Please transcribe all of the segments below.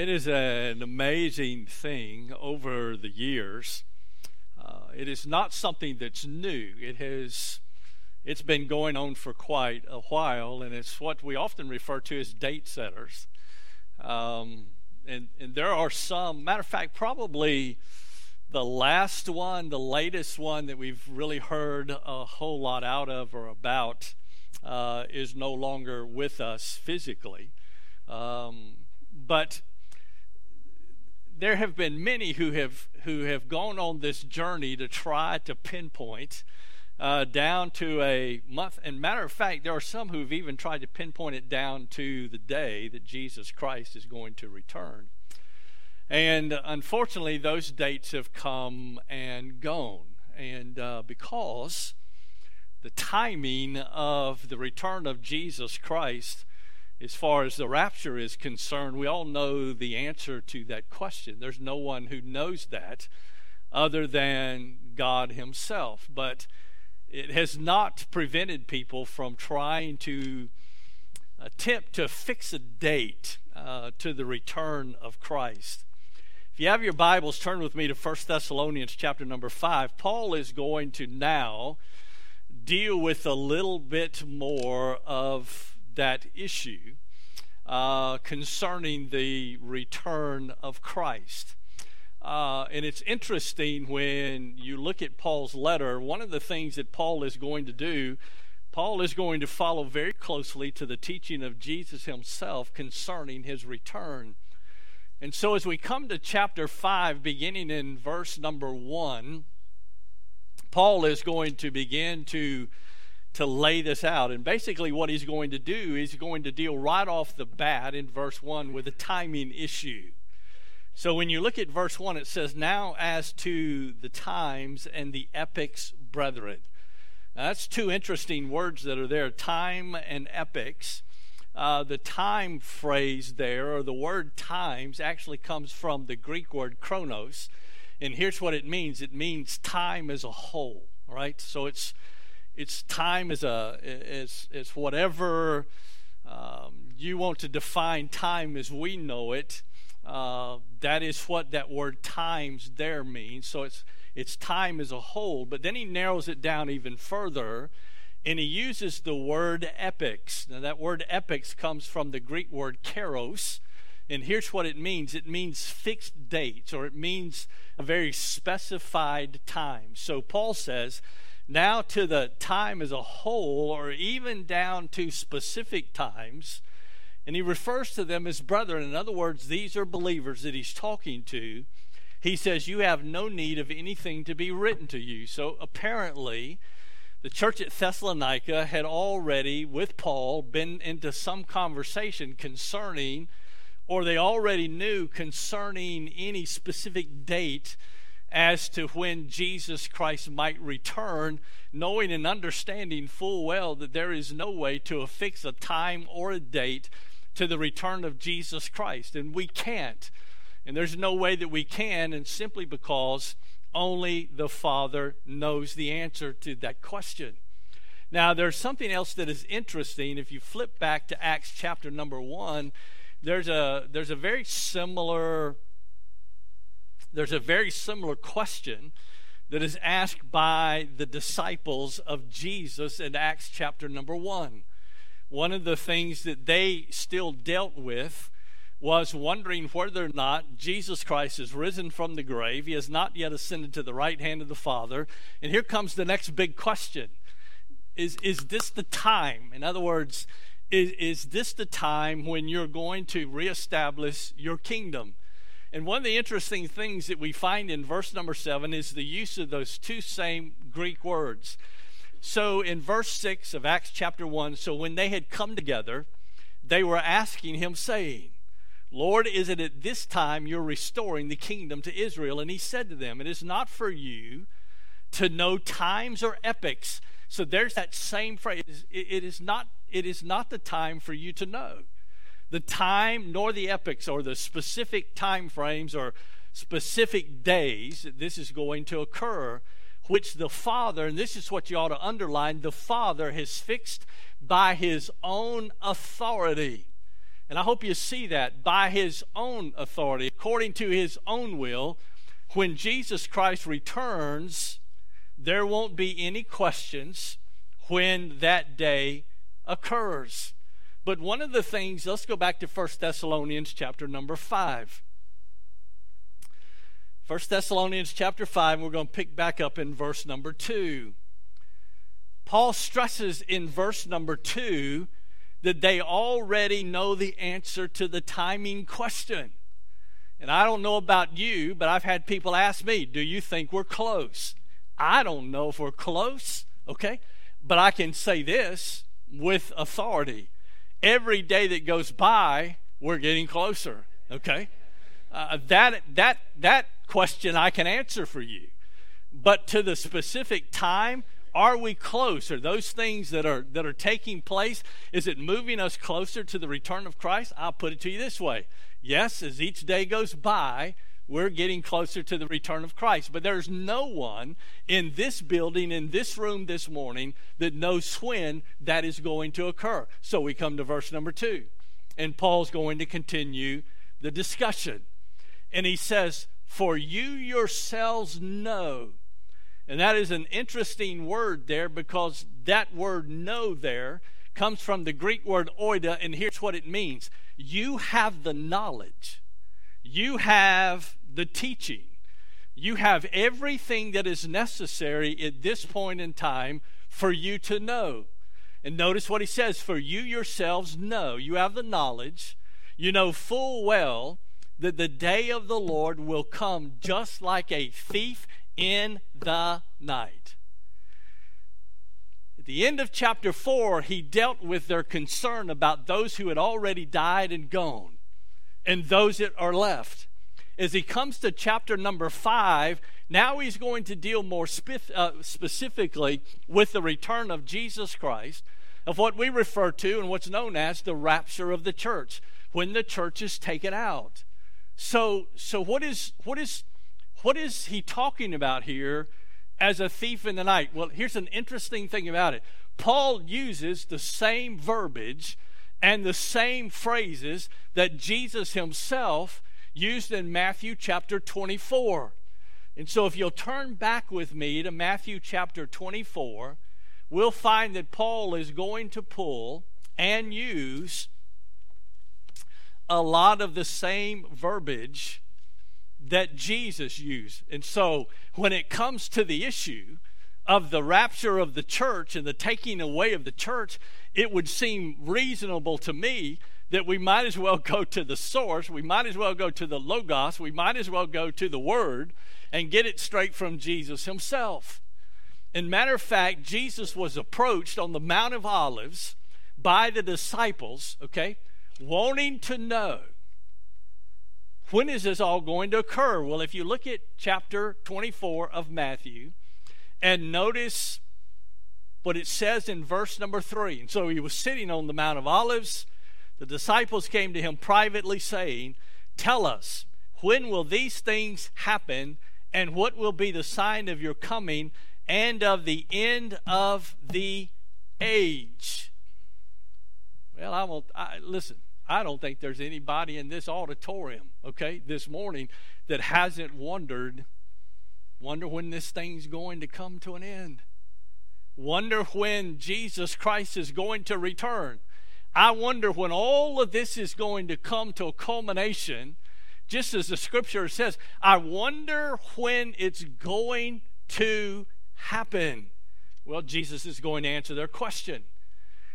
It is an amazing thing over the years. Uh, it is not something that's new. It has it's been going on for quite a while, and it's what we often refer to as date setters. Um, and, and there are some, matter of fact, probably the last one, the latest one that we've really heard a whole lot out of or about uh, is no longer with us physically. Um, but there have been many who have who have gone on this journey to try to pinpoint uh, down to a month. And matter of fact, there are some who've even tried to pinpoint it down to the day that Jesus Christ is going to return. And unfortunately, those dates have come and gone. And uh, because the timing of the return of Jesus Christ as far as the rapture is concerned, we all know the answer to that question. There's no one who knows that other than God Himself. But it has not prevented people from trying to attempt to fix a date uh, to the return of Christ. If you have your Bibles, turn with me to 1 Thessalonians chapter number 5. Paul is going to now deal with a little bit more of that issue uh, concerning the return of Christ. Uh, and it's interesting when you look at Paul's letter, one of the things that Paul is going to do, Paul is going to follow very closely to the teaching of Jesus himself concerning his return. And so as we come to chapter 5, beginning in verse number 1, Paul is going to begin to to lay this out. And basically, what he's going to do is going to deal right off the bat in verse 1 with a timing issue. So when you look at verse 1, it says, Now as to the times and the epochs, brethren. Now, that's two interesting words that are there time and epochs. Uh, the time phrase there, or the word times, actually comes from the Greek word chronos. And here's what it means it means time as a whole, right? So it's it's time as a as as whatever um, you want to define time as we know it. Uh, that is what that word times there means. So it's it's time as a whole. But then he narrows it down even further, and he uses the word epochs. Now that word epochs comes from the Greek word kairos. And here's what it means it means fixed dates, or it means a very specified time. So Paul says now to the time as a whole, or even down to specific times. And he refers to them as brethren. In other words, these are believers that he's talking to. He says, You have no need of anything to be written to you. So apparently, the church at Thessalonica had already, with Paul, been into some conversation concerning, or they already knew concerning any specific date as to when Jesus Christ might return, knowing and understanding full well that there is no way to affix a time or a date to the return of Jesus Christ. And we can't. And there's no way that we can, and simply because only the Father knows the answer to that question. Now, there's something else that is interesting. If you flip back to Acts chapter number one, there's a there's a very similar there's a very similar question that is asked by the disciples of Jesus in Acts chapter number one. One of the things that they still dealt with was wondering whether or not Jesus Christ is risen from the grave. He has not yet ascended to the right hand of the Father. And here comes the next big question Is, is this the time? In other words, is, is this the time when you're going to reestablish your kingdom? And one of the interesting things that we find in verse number seven is the use of those two same Greek words. So in verse 6 of Acts chapter 1, so when they had come together, they were asking him, saying, Lord, is it at this time you're restoring the kingdom to Israel? And he said to them, It is not for you to know times or epochs. So there's that same phrase. It is not, it is not the time for you to know the time nor the epochs or the specific time frames or specific days that this is going to occur, which the Father, and this is what you ought to underline, the Father has fixed by his own authority. And I hope you see that by his own authority, according to his own will, when Jesus Christ returns, there won't be any questions when that day occurs. But one of the things, let's go back to 1 Thessalonians chapter number 5. 1 Thessalonians chapter 5, we're going to pick back up in verse number 2. Paul stresses in verse number 2 that they already know the answer to the timing question. And I don't know about you, but I've had people ask me, Do you think we're close? I don't know if we're close, okay? But I can say this with authority. Every day that goes by, we're getting closer, okay? Uh, that, that, that question I can answer for you. But to the specific time, are we close? Are those things that are that are taking place? Is it moving us closer to the return of Christ? I'll put it to you this way. Yes, as each day goes by, we're getting closer to the return of Christ. But there's no one in this building, in this room this morning, that knows when that is going to occur. So we come to verse number two. And Paul's going to continue the discussion. And he says, For you yourselves know and that is an interesting word there because that word know there comes from the Greek word oida, and here's what it means you have the knowledge, you have the teaching, you have everything that is necessary at this point in time for you to know. And notice what he says For you yourselves know, you have the knowledge, you know full well that the day of the Lord will come just like a thief in the night. At the end of chapter 4, he dealt with their concern about those who had already died and gone and those that are left. As he comes to chapter number 5, now he's going to deal more uh, specifically with the return of Jesus Christ, of what we refer to and what's known as the rapture of the church, when the church is taken out. So, so what is what is what is he talking about here as a thief in the night? Well, here's an interesting thing about it. Paul uses the same verbiage and the same phrases that Jesus himself used in Matthew chapter 24. And so, if you'll turn back with me to Matthew chapter 24, we'll find that Paul is going to pull and use a lot of the same verbiage that Jesus used. And so when it comes to the issue of the rapture of the church and the taking away of the church, it would seem reasonable to me that we might as well go to the source, we might as well go to the Logos, we might as well go to the Word and get it straight from Jesus himself. In matter of fact, Jesus was approached on the Mount of Olives by the disciples, okay, wanting to know when is this all going to occur? Well, if you look at chapter 24 of Matthew and notice what it says in verse number 3. And so he was sitting on the Mount of Olives. The disciples came to him privately, saying, Tell us, when will these things happen, and what will be the sign of your coming and of the end of the age? Well, I won't. I, listen, I don't think there's anybody in this auditorium, okay, this morning that hasn't wondered, wonder when this thing's going to come to an end. Wonder when Jesus Christ is going to return. I wonder when all of this is going to come to a culmination, just as the scripture says. I wonder when it's going to happen. Well, Jesus is going to answer their question.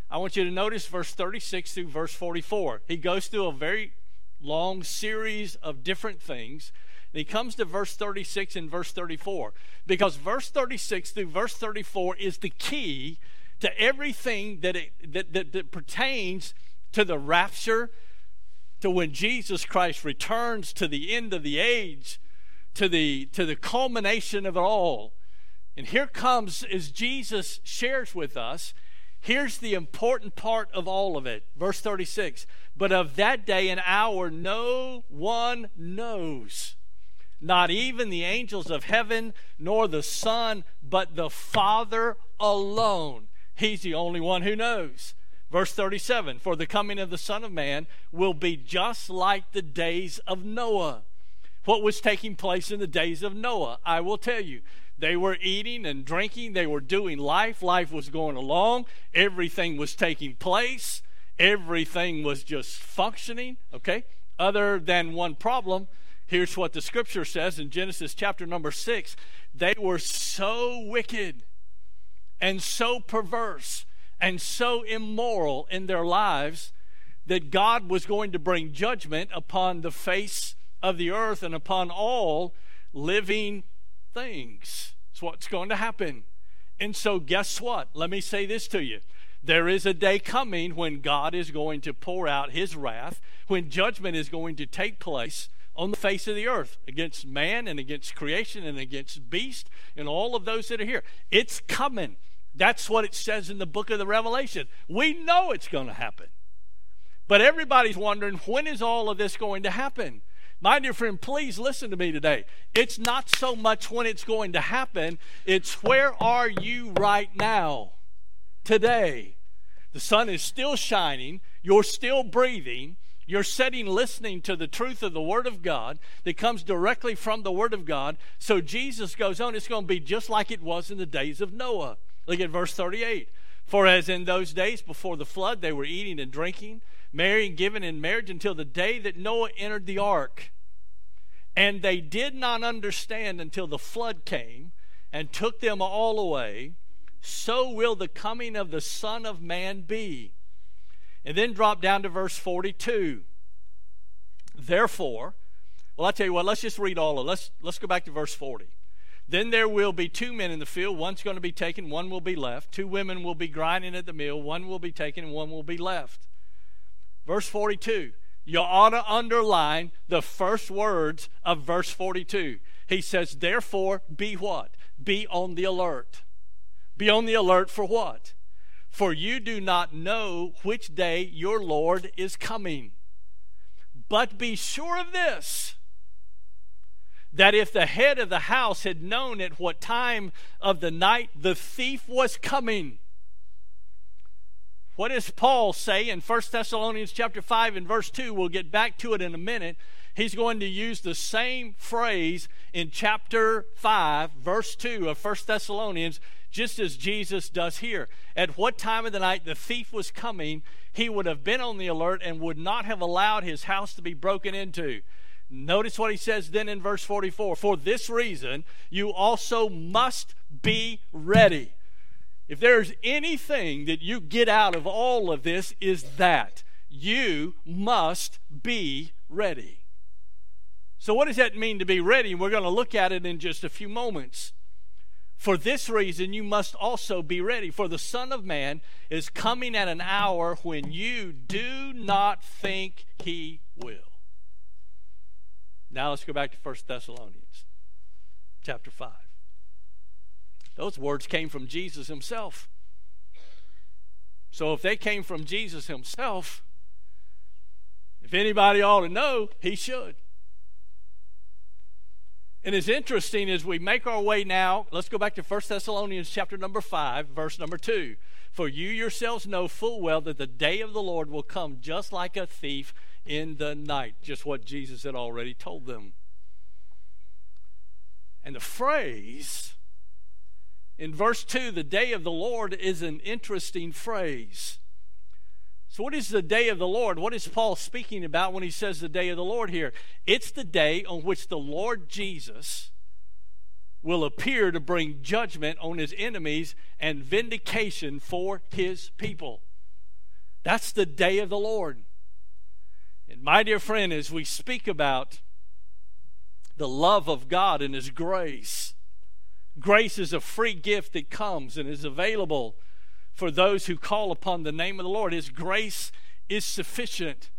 I want you to notice verse 36 through verse 44. He goes through a very long series of different things. And he comes to verse 36 and verse 34 because verse 36 through verse 34 is the key to everything that, it, that, that, that pertains to the rapture, to when Jesus Christ returns, to the end of the age, to the, to the culmination of it all. And here comes, as Jesus shares with us, Here's the important part of all of it. Verse 36 But of that day and hour no one knows, not even the angels of heaven, nor the Son, but the Father alone. He's the only one who knows. Verse 37 For the coming of the Son of Man will be just like the days of Noah. What was taking place in the days of Noah? I will tell you. They were eating and drinking, they were doing life, life was going along, everything was taking place, everything was just functioning, okay? Other than one problem, here's what the scripture says in Genesis chapter number 6 they were so wicked and so perverse and so immoral in their lives that God was going to bring judgment upon the face of the earth and upon all living things. It's what's going to happen. And so, guess what? Let me say this to you. There is a day coming when God is going to pour out his wrath, when judgment is going to take place on the face of the earth against man and against creation and against beast and all of those that are here. It's coming. That's what it says in the book of the Revelation. We know it's going to happen. But everybody's wondering when is all of this going to happen? My dear friend, please listen to me today. It's not so much when it's going to happen, it's where are you right now, today. The sun is still shining, you're still breathing, you're sitting listening to the truth of the Word of God that comes directly from the Word of God. So Jesus goes on, it's going to be just like it was in the days of Noah. Look at verse 38. For as in those days before the flood, they were eating and drinking, marrying, giving in marriage until the day that Noah entered the ark. And they did not understand until the flood came and took them all away. So will the coming of the Son of Man be. And then drop down to verse 42. Therefore, well, I tell you what, let's just read all of it. Let's, let's go back to verse 40. Then there will be two men in the field. One's going to be taken, one will be left. Two women will be grinding at the mill. One will be taken, and one will be left. Verse 42. You ought to underline the first words of verse 42. He says, Therefore, be what? Be on the alert. Be on the alert for what? For you do not know which day your Lord is coming. But be sure of this that if the head of the house had known at what time of the night the thief was coming, what does Paul say in 1 Thessalonians chapter 5 and verse 2? We'll get back to it in a minute. He's going to use the same phrase in chapter 5, verse 2 of 1 Thessalonians, just as Jesus does here. At what time of the night the thief was coming, he would have been on the alert and would not have allowed his house to be broken into. Notice what he says then in verse 44 For this reason, you also must be ready. If there's anything that you get out of all of this, is that you must be ready. So, what does that mean to be ready? We're going to look at it in just a few moments. For this reason, you must also be ready. For the Son of Man is coming at an hour when you do not think he will. Now let's go back to 1 Thessalonians chapter 5. Those words came from Jesus himself. So if they came from Jesus himself, if anybody ought to know, he should. And it's interesting as we make our way now, let's go back to 1 Thessalonians chapter number 5, verse number 2. For you yourselves know full well that the day of the Lord will come just like a thief in the night, just what Jesus had already told them. And the phrase in verse 2, the day of the Lord, is an interesting phrase. So, what is the day of the Lord? What is Paul speaking about when he says the day of the Lord here? It's the day on which the Lord Jesus will appear to bring judgment on his enemies and vindication for his people. That's the day of the Lord. And my dear friend, as we speak about the love of God and His grace, grace is a free gift that comes and is available for those who call upon the name of the Lord. His grace is sufficient.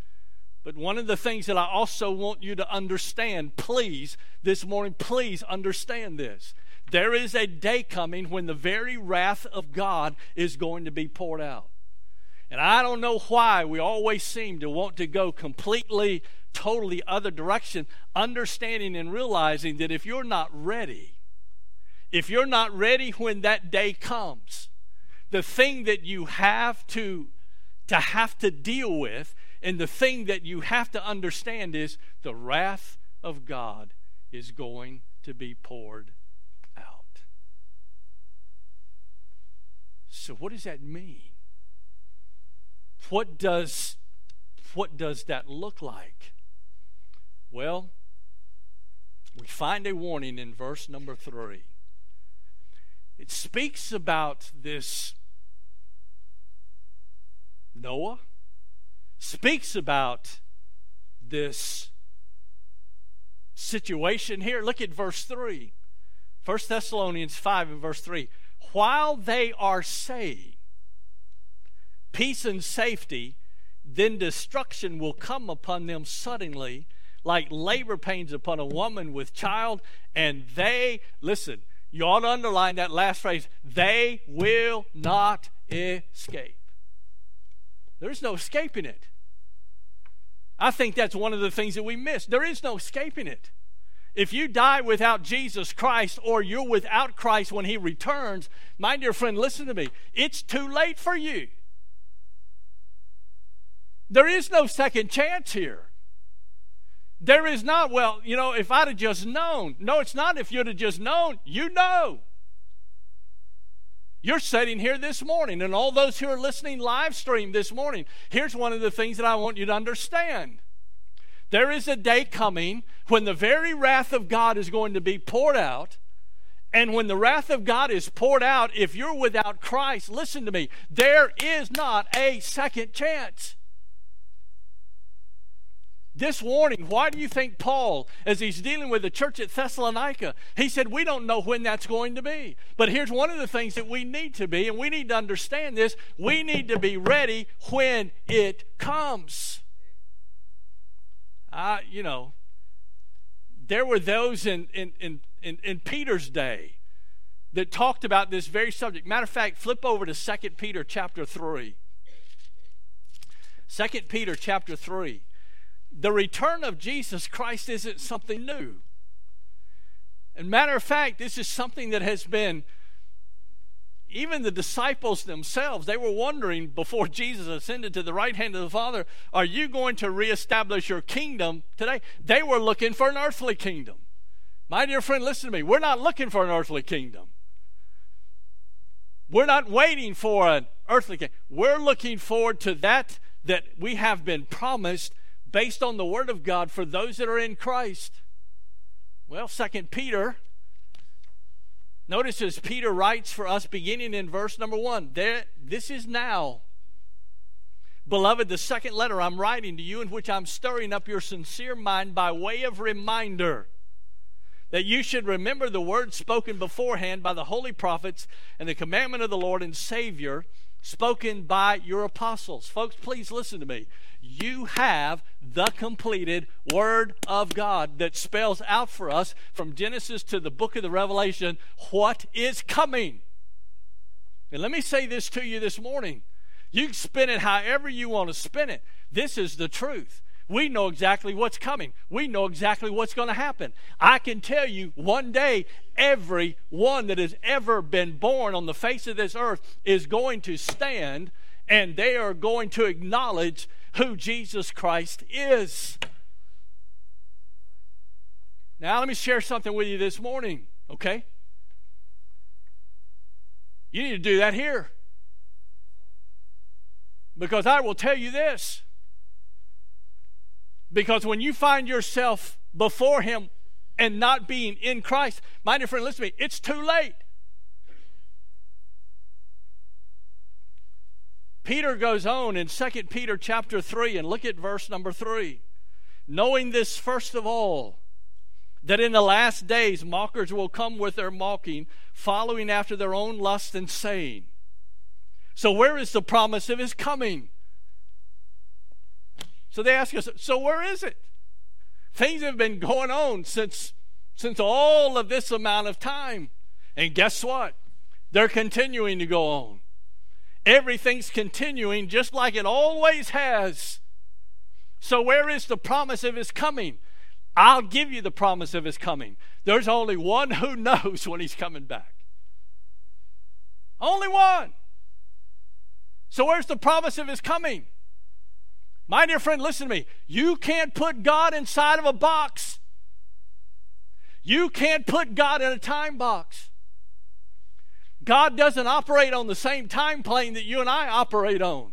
But one of the things that I also want you to understand, please, this morning, please understand this. There is a day coming when the very wrath of God is going to be poured out. And I don't know why we always seem to want to go completely, totally other direction, understanding and realizing that if you're not ready, if you're not ready when that day comes, the thing that you have to to have to deal with. And the thing that you have to understand is the wrath of God is going to be poured out. So, what does that mean? What does, what does that look like? Well, we find a warning in verse number three. It speaks about this Noah, speaks about this situation here. Look at verse 3. 1 Thessalonians 5 and verse 3. While they are saying peace and safety, then destruction will come upon them suddenly, like labor pains upon a woman with child, and they, listen, you ought to underline that last phrase, they will not escape. There's no escaping it. I think that's one of the things that we miss. There is no escaping it. If you die without Jesus Christ or you're without Christ when He returns, my dear friend, listen to me. It's too late for you. There is no second chance here. There is not, well, you know, if I'd have just known. No, it's not if you'd have just known. You know. You're sitting here this morning, and all those who are listening live stream this morning, here's one of the things that I want you to understand. There is a day coming when the very wrath of God is going to be poured out. And when the wrath of God is poured out, if you're without Christ, listen to me, there is not a second chance. This warning, why do you think Paul, as he's dealing with the church at Thessalonica, he said, We don't know when that's going to be. But here's one of the things that we need to be, and we need to understand this we need to be ready when it comes. Uh, you know, there were those in, in, in, in, in Peter's day that talked about this very subject. Matter of fact, flip over to 2 Peter chapter 3. 2 Peter chapter 3 the return of Jesus Christ isn't something new. And matter of fact, this is something that has been even the disciples themselves, they were wondering before Jesus ascended to the right hand of the Father, are you going to reestablish your kingdom today? They were looking for an earthly kingdom. My dear friend, listen to me. We're not looking for an earthly kingdom. We're not waiting for an earthly kingdom. We're looking forward to that that we have been promised based on the Word of God for those that are in Christ? Well, Second Peter. Notice as Peter writes for us, beginning in verse number one, there, this is now. Beloved, the second letter I'm writing to you, in which I'm stirring up your sincere mind by way of reminder that you should remember the words spoken beforehand by the holy prophets and the commandment of the Lord and Savior spoken by your apostles. Folks, please listen to me you have the completed Word of God that spells out for us from Genesis to the book of the Revelation what is coming. And let me say this to you this morning. You can spin it however you want to spin it. This is the truth. We know exactly what's coming. We know exactly what's going to happen. I can tell you one day, every one that has ever been born on the face of this earth is going to stand and they are going to acknowledge who Jesus Christ is. Now, let me share something with you this morning, okay? You need to do that here. Because I will tell you this. Because when you find yourself before Him and not being in Christ, my dear friend, listen to me, it's too late. Peter goes on in 2 Peter chapter 3 and look at verse number 3. Knowing this first of all, that in the last days mockers will come with their mocking, following after their own lust and saying. So, where is the promise of his coming? So they ask us, so where is it? Things have been going on since, since all of this amount of time. And guess what? They're continuing to go on. Everything's continuing just like it always has. So, where is the promise of his coming? I'll give you the promise of his coming. There's only one who knows when he's coming back. Only one. So, where's the promise of his coming? My dear friend, listen to me. You can't put God inside of a box. You can't put God in a time box. God doesn't operate on the same time plane that you and I operate on.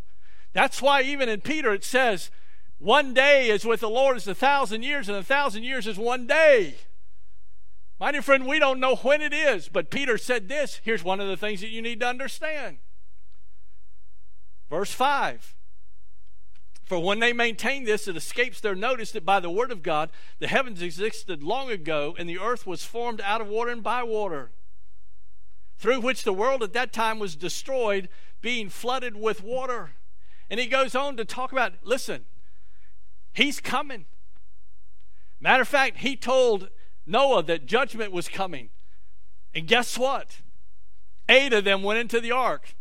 That's why, even in Peter, it says, one day is with the Lord as a thousand years, and a thousand years is one day. My dear friend, we don't know when it is, but Peter said this. Here's one of the things that you need to understand. Verse 5 For when they maintain this, it escapes their notice that by the word of God, the heavens existed long ago, and the earth was formed out of water and by water, through which the world at that time was destroyed, being flooded with water. And he goes on to talk about listen, he's coming. Matter of fact, he told Noah that judgment was coming. And guess what? Eight of them went into the ark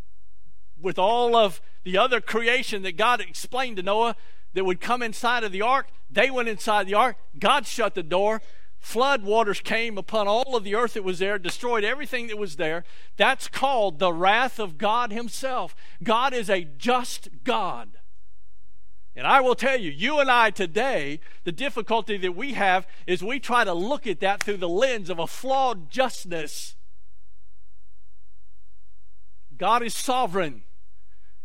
with all of the other creation that God explained to Noah that would come inside of the ark. They went inside the ark. God shut the door. Flood waters came upon all of the earth that was there, destroyed everything that was there. That's called the wrath of God Himself. God is a just God. And I will tell you, you and I today, the difficulty that we have is we try to look at that through the lens of a flawed justness. God is sovereign.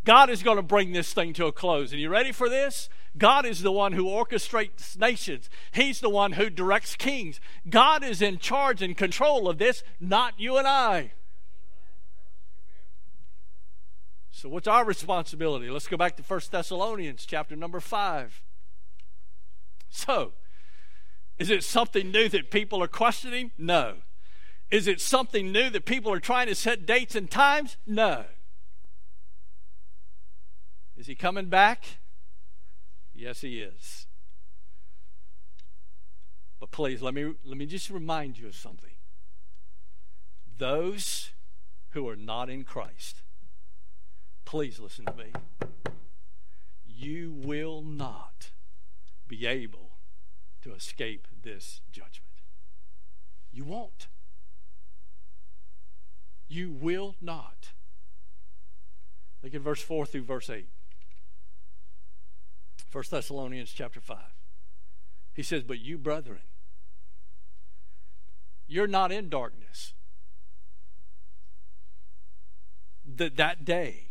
God is going to bring this thing to a close. And you ready for this? God is the one who orchestrates nations. He's the one who directs kings. God is in charge and control of this, not you and I. So what's our responsibility? Let's go back to 1 Thessalonians chapter number 5. So, is it something new that people are questioning? No. Is it something new that people are trying to set dates and times? No. Is he coming back? Yes, he is. But please, let me, let me just remind you of something. Those who are not in Christ, please listen to me. You will not be able to escape this judgment. You won't. You will not. Look at verse 4 through verse 8. 1 Thessalonians chapter 5. He says, But you, brethren, you're not in darkness. That that day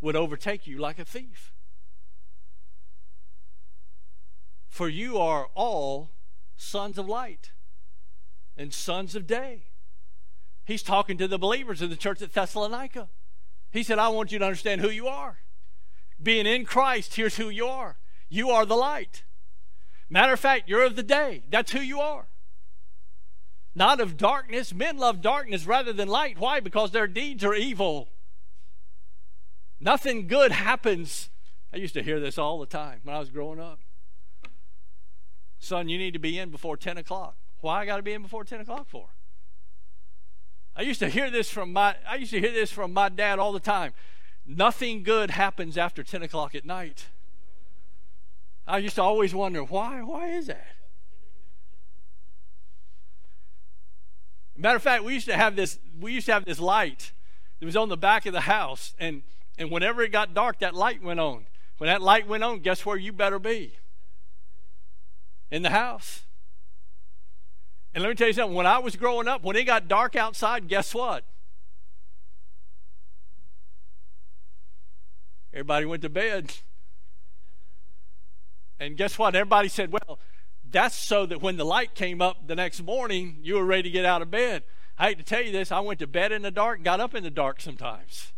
would overtake you like a thief. For you are all sons of light and sons of day. He's talking to the believers in the church at Thessalonica. He said, I want you to understand who you are. Being in Christ, here's who you are. You are the light. Matter of fact, you're of the day. That's who you are. Not of darkness. Men love darkness rather than light. Why? Because their deeds are evil. Nothing good happens. I used to hear this all the time when I was growing up. Son, you need to be in before 10 o'clock. Why I got to be in before 10 o'clock for? I used to hear this from my I used to hear this from my dad all the time. Nothing good happens after 10 o'clock at night. I used to always wonder why. Why is that? Matter of fact, we used to have this. We used to have this light that was on the back of the house, and and whenever it got dark, that light went on. When that light went on, guess where you better be? In the house. And let me tell you something. When I was growing up, when it got dark outside, guess what? Everybody went to bed. And guess what? Everybody said, well, that's so that when the light came up the next morning, you were ready to get out of bed. I hate to tell you this, I went to bed in the dark, got up in the dark sometimes.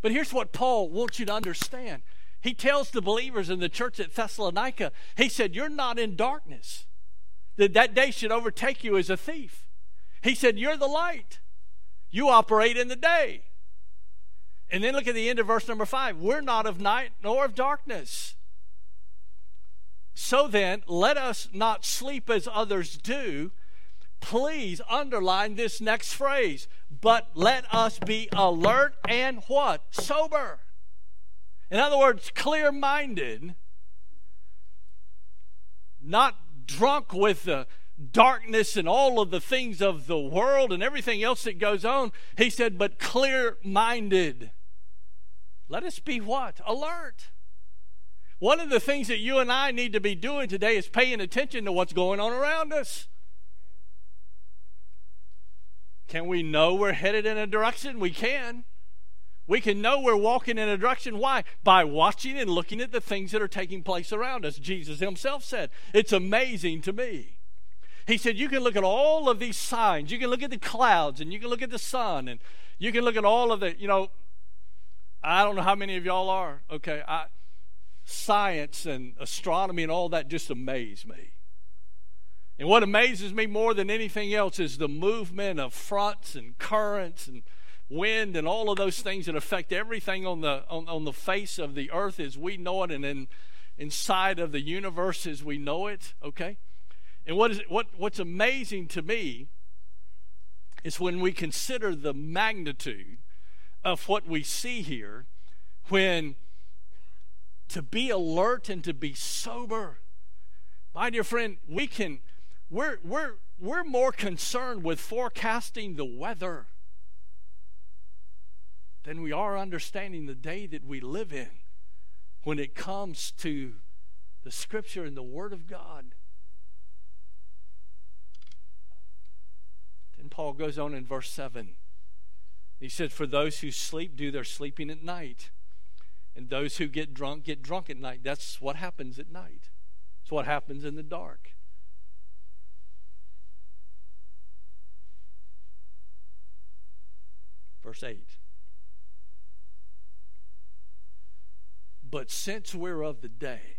But here's what Paul wants you to understand. He tells the believers in the church at Thessalonica, he said, You're not in darkness. That that day should overtake you as a thief. He said, You're the light. You operate in the day. And then look at the end of verse number five. We're not of night nor of darkness. So then, let us not sleep as others do. Please underline this next phrase. But let us be alert and what? Sober. In other words, clear minded, not drunk with the darkness and all of the things of the world and everything else that goes on. He said, but clear minded. Let us be what? Alert. One of the things that you and I need to be doing today is paying attention to what's going on around us. Can we know we're headed in a direction? We can. We can know we're walking in a direction. Why? By watching and looking at the things that are taking place around us. Jesus himself said, It's amazing to me. He said, You can look at all of these signs. You can look at the clouds and you can look at the sun and you can look at all of the, you know, I don't know how many of y'all are. Okay. I, science and astronomy and all that just amaze me. And what amazes me more than anything else is the movement of fronts and currents and wind and all of those things that affect everything on the on, on the face of the earth as we know it and in inside of the universe as we know it okay and what is what what's amazing to me is when we consider the magnitude of what we see here when to be alert and to be sober my dear friend we can we're we're we're more concerned with forecasting the weather than we are understanding the day that we live in when it comes to the Scripture and the Word of God. Then Paul goes on in verse 7. He said, For those who sleep do their sleeping at night, and those who get drunk get drunk at night. That's what happens at night, it's what happens in the dark. Verse 8. But since we're of the day,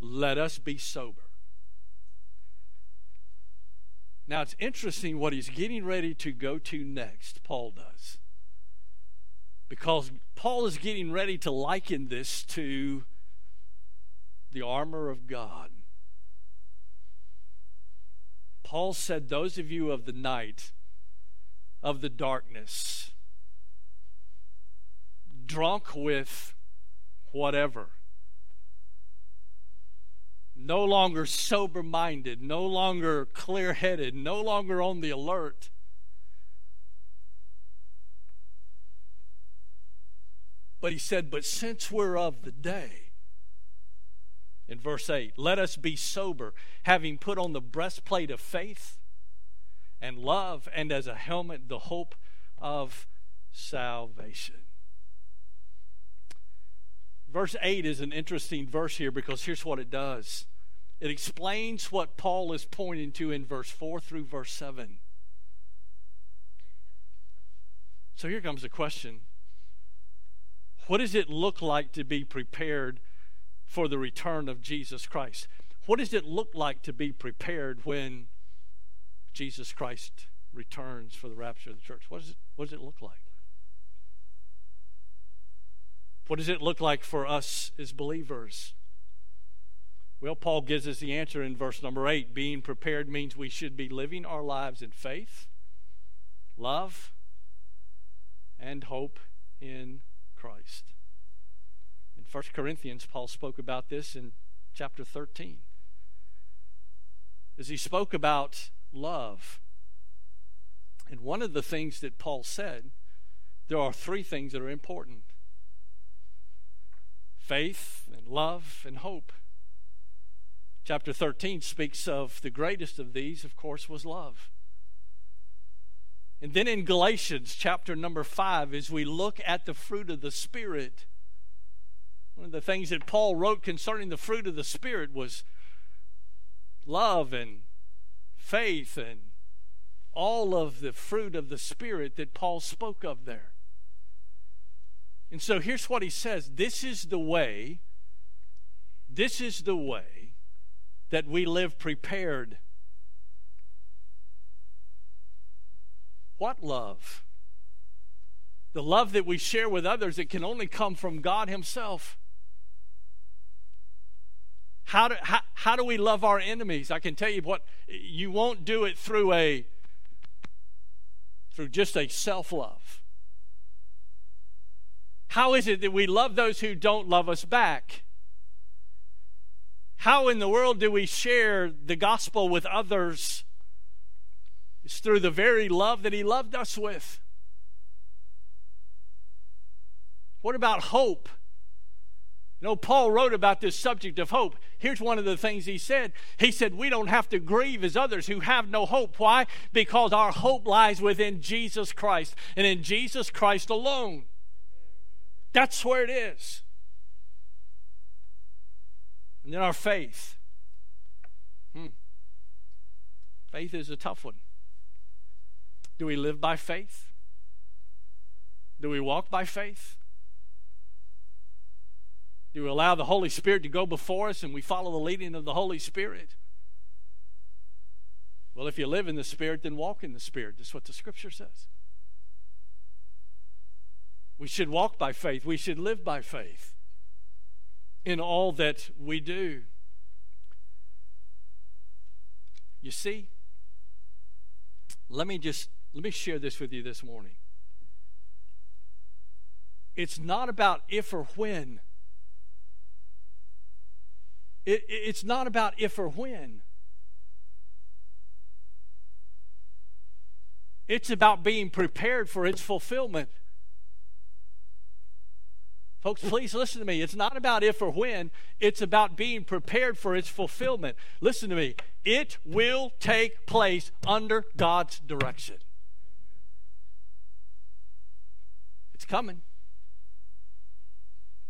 let us be sober. Now it's interesting what he's getting ready to go to next, Paul does. Because Paul is getting ready to liken this to the armor of God. Paul said, Those of you of the night, of the darkness, drunk with whatever. No longer sober minded, no longer clear headed, no longer on the alert. But he said, But since we're of the day, in verse 8, let us be sober, having put on the breastplate of faith and love, and as a helmet, the hope of salvation. Verse 8 is an interesting verse here because here's what it does it explains what Paul is pointing to in verse 4 through verse 7. So here comes the question What does it look like to be prepared for the return of Jesus Christ? What does it look like to be prepared when Jesus Christ returns for the rapture of the church? What, is it, what does it look like? What does it look like for us as believers? Well, Paul gives us the answer in verse number 8. Being prepared means we should be living our lives in faith, love, and hope in Christ. In 1 Corinthians, Paul spoke about this in chapter 13. As he spoke about love. And one of the things that Paul said, there are three things that are important faith and love and hope. Chapter 13 speaks of the greatest of these, of course, was love. And then in Galatians chapter number 5, as we look at the fruit of the Spirit, one of the things that Paul wrote concerning the fruit of the Spirit was love and faith and all of the fruit of the Spirit that Paul spoke of there. And so here's what he says this is the way, this is the way that we live prepared. What love? The love that we share with others, it can only come from God Himself. How do, how, how do we love our enemies? I can tell you what, you won't do it through a through just a self-love. How is it that we love those who don't love us back? How in the world do we share the gospel with others? It's through the very love that He loved us with. What about hope? You know, Paul wrote about this subject of hope. Here's one of the things he said. He said, We don't have to grieve as others who have no hope. Why? Because our hope lies within Jesus Christ and in Jesus Christ alone. That's where it is. And then our faith. Hmm. Faith is a tough one. Do we live by faith? Do we walk by faith? Do we allow the Holy Spirit to go before us and we follow the leading of the Holy Spirit? Well, if you live in the Spirit, then walk in the Spirit. That's what the Scripture says. We should walk by faith, we should live by faith in all that we do. You see, let me just let me share this with you this morning. It's not about if or when. It, it's not about if or when. It's about being prepared for its fulfillment. Folks, please listen to me. It's not about if or when, it's about being prepared for its fulfillment. Listen to me. It will take place under God's direction. It's coming.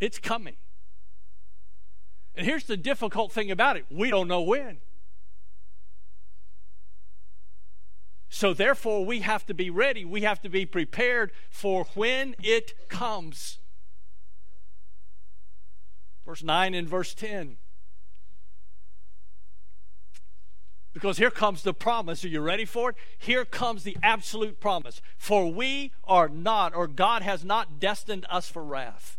It's coming. And here's the difficult thing about it we don't know when. So, therefore, we have to be ready. We have to be prepared for when it comes. Verse 9 and verse 10. Because here comes the promise. Are you ready for it? Here comes the absolute promise. For we are not, or God has not destined us for wrath.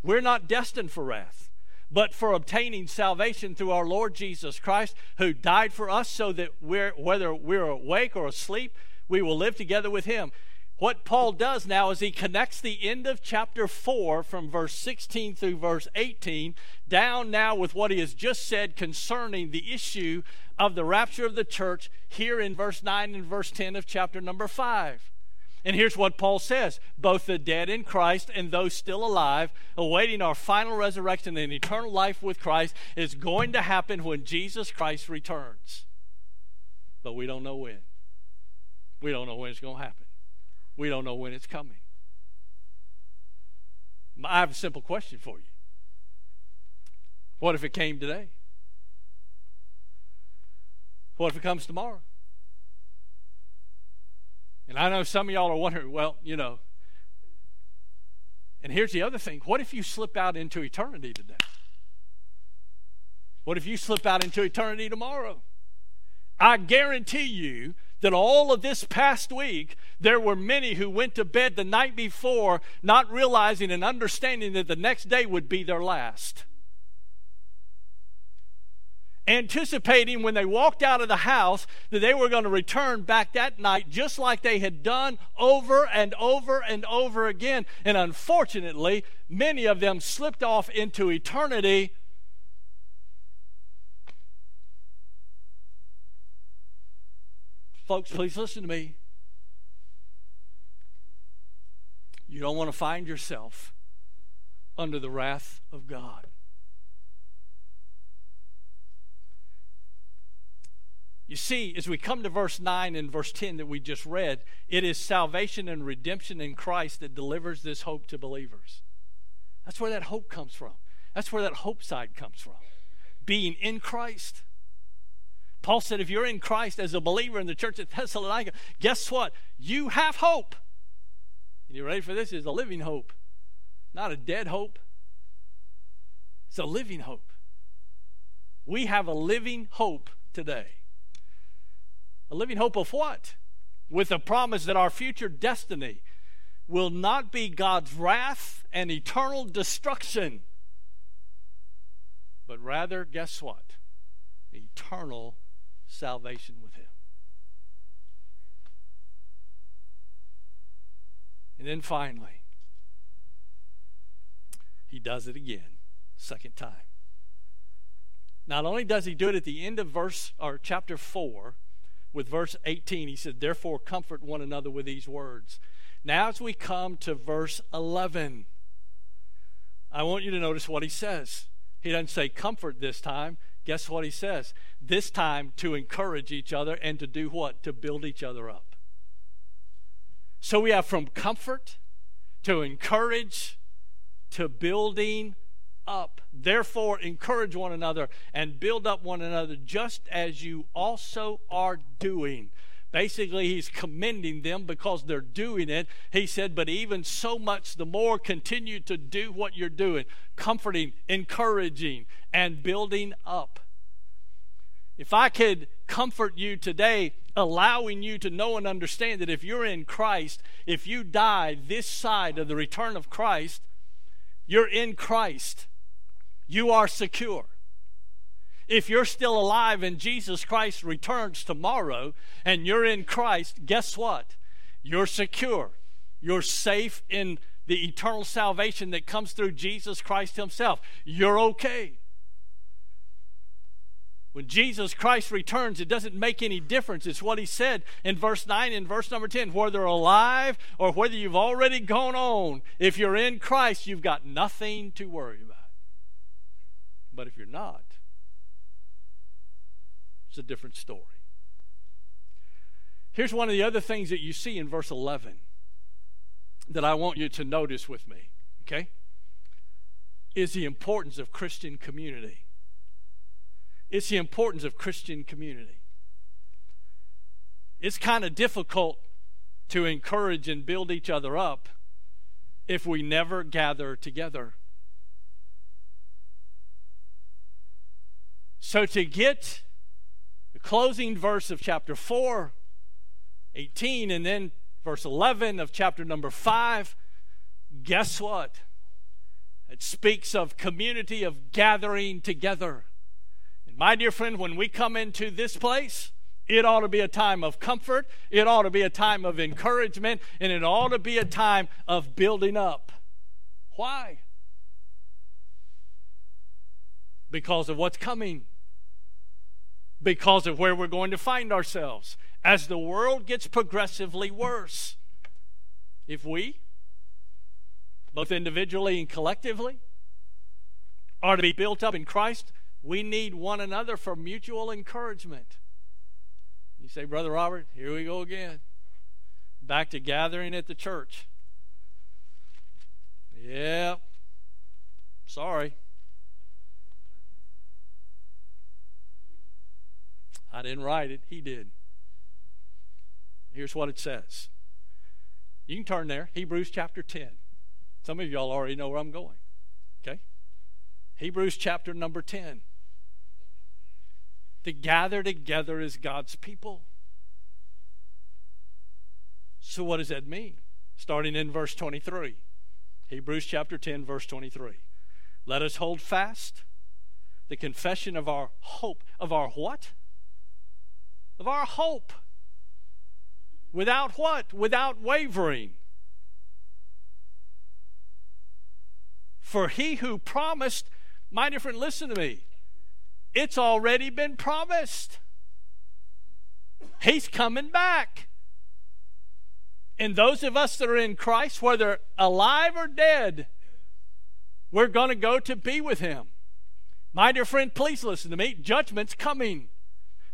We're not destined for wrath but for obtaining salvation through our Lord Jesus Christ, who died for us so that we're, whether we're awake or asleep, we will live together with him. What Paul does now is he connects the end of chapter 4 from verse 16 through verse 18 down now with what he has just said concerning the issue of the rapture of the church here in verse 9 and verse 10 of chapter number 5. And here's what Paul says both the dead in Christ and those still alive, awaiting our final resurrection and eternal life with Christ, is going to happen when Jesus Christ returns. But we don't know when. We don't know when it's going to happen. We don't know when it's coming. I have a simple question for you. What if it came today? What if it comes tomorrow? And I know some of y'all are wondering, well, you know. And here's the other thing what if you slip out into eternity today? What if you slip out into eternity tomorrow? I guarantee you that all of this past week, there were many who went to bed the night before not realizing and understanding that the next day would be their last anticipating when they walked out of the house that they were going to return back that night just like they had done over and over and over again. And unfortunately, many of them slipped off into eternity. Folks, please listen to me. You don't want to find yourself under the wrath of God. You see, as we come to verse 9 and verse 10 that we just read, it is salvation and redemption in Christ that delivers this hope to believers. That's where that hope comes from. That's where that hope side comes from. Being in Christ. Paul said, if you're in Christ as a believer in the church at Thessalonica, guess what? You have hope. And you ready for this? It's a living hope, not a dead hope. It's a living hope. We have a living hope today. A living hope of what? With the promise that our future destiny will not be God's wrath and eternal destruction, but rather, guess what? Eternal salvation with Him. And then finally, He does it again, second time. Not only does he do it at the end of verse or chapter 4 with verse 18, he said, Therefore comfort one another with these words. Now, as we come to verse 11, I want you to notice what he says. He doesn't say comfort this time. Guess what he says? This time to encourage each other and to do what? To build each other up. So we have from comfort to encourage to building up. Therefore, encourage one another and build up one another, just as you also are doing. Basically, he's commending them because they're doing it. He said, But even so much the more, continue to do what you're doing, comforting, encouraging, and building up. If I could comfort you today, allowing you to know and understand that if you're in Christ, if you die this side of the return of Christ, you're in Christ. You are secure. If you're still alive and Jesus Christ returns tomorrow and you're in Christ, guess what? You're secure. You're safe in the eternal salvation that comes through Jesus Christ Himself. You're okay. When Jesus Christ returns, it doesn't make any difference. It's what he said in verse 9 and verse number 10. Whether alive or whether you've already gone on, if you're in Christ, you've got nothing to worry about. But if you're not, it's a different story. Here's one of the other things that you see in verse 11 that I want you to notice with me, okay? Is the importance of Christian community. It's the importance of Christian community. It's kind of difficult to encourage and build each other up if we never gather together. So, to get closing verse of chapter 4, 18, and then verse 11 of chapter number 5, guess what? It speaks of community, of gathering together. And my dear friend, when we come into this place, it ought to be a time of comfort, it ought to be a time of encouragement, and it ought to be a time of building up. Why? Because of what's coming because of where we're going to find ourselves as the world gets progressively worse. If we, both individually and collectively, are to be built up in Christ, we need one another for mutual encouragement. You say, Brother Robert, here we go again. Back to gathering at the church. Yeah. Sorry. I didn't write it, he did. Here's what it says. You can turn there, Hebrews chapter 10. Some of y'all already know where I'm going. Okay? Hebrews chapter number 10. To gather together as God's people. So, what does that mean? Starting in verse 23. Hebrews chapter 10, verse 23. Let us hold fast the confession of our hope, of our what? Of our hope. Without what? Without wavering. For he who promised, my dear friend, listen to me. It's already been promised. He's coming back. And those of us that are in Christ, whether alive or dead, we're going to go to be with him. My dear friend, please listen to me. Judgment's coming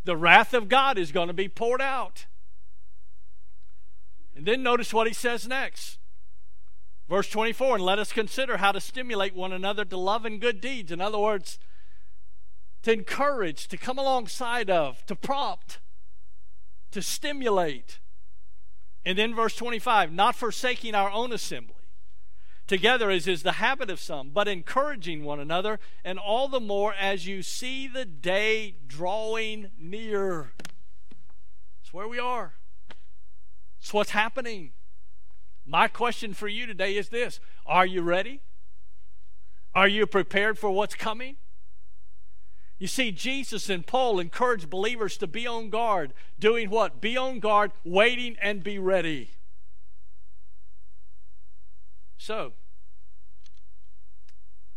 the wrath of God is going to be poured out. And then notice what he says next. Verse 24, and let us consider how to stimulate one another to love and good deeds. In other words, to encourage, to come alongside of, to prompt, to stimulate. And then verse 25, not forsaking our own assembly together as is the habit of some, but encouraging one another, and all the more as you see the day drawing near. It's where we are, it's what's happening. My question for you today is this Are you ready? Are you prepared for what's coming? You see, Jesus and Paul encourage believers to be on guard. Doing what? Be on guard, waiting, and be ready. So,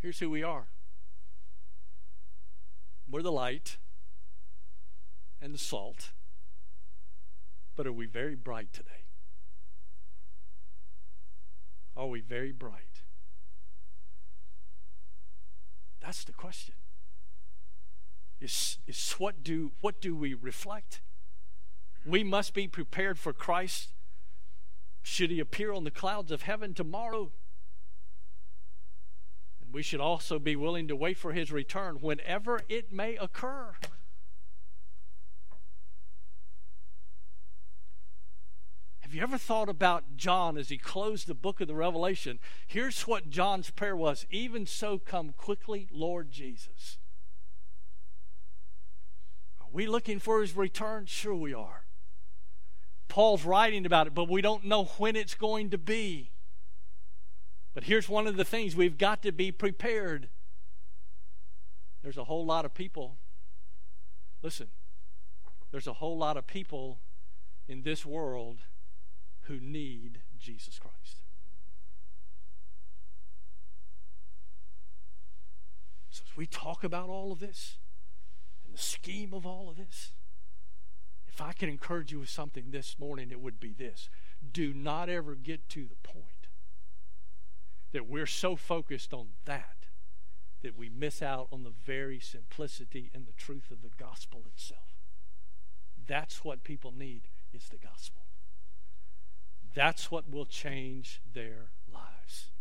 here's who we are We're the light and the salt. But are we very bright today? Are we very bright? That's the question. Is, is what do what do we reflect? We must be prepared for Christ should he appear on the clouds of heaven tomorrow. We should also be willing to wait for his return whenever it may occur. Have you ever thought about John as he closed the book of the Revelation? Here's what John's prayer was Even so, come quickly, Lord Jesus. Are we looking for his return? Sure, we are. Paul's writing about it, but we don't know when it's going to be. But here's one of the things we've got to be prepared. There's a whole lot of people. Listen, there's a whole lot of people in this world who need Jesus Christ. So, as we talk about all of this and the scheme of all of this, if I can encourage you with something this morning, it would be this do not ever get to the point that we're so focused on that that we miss out on the very simplicity and the truth of the gospel itself. That's what people need is the gospel. That's what will change their lives.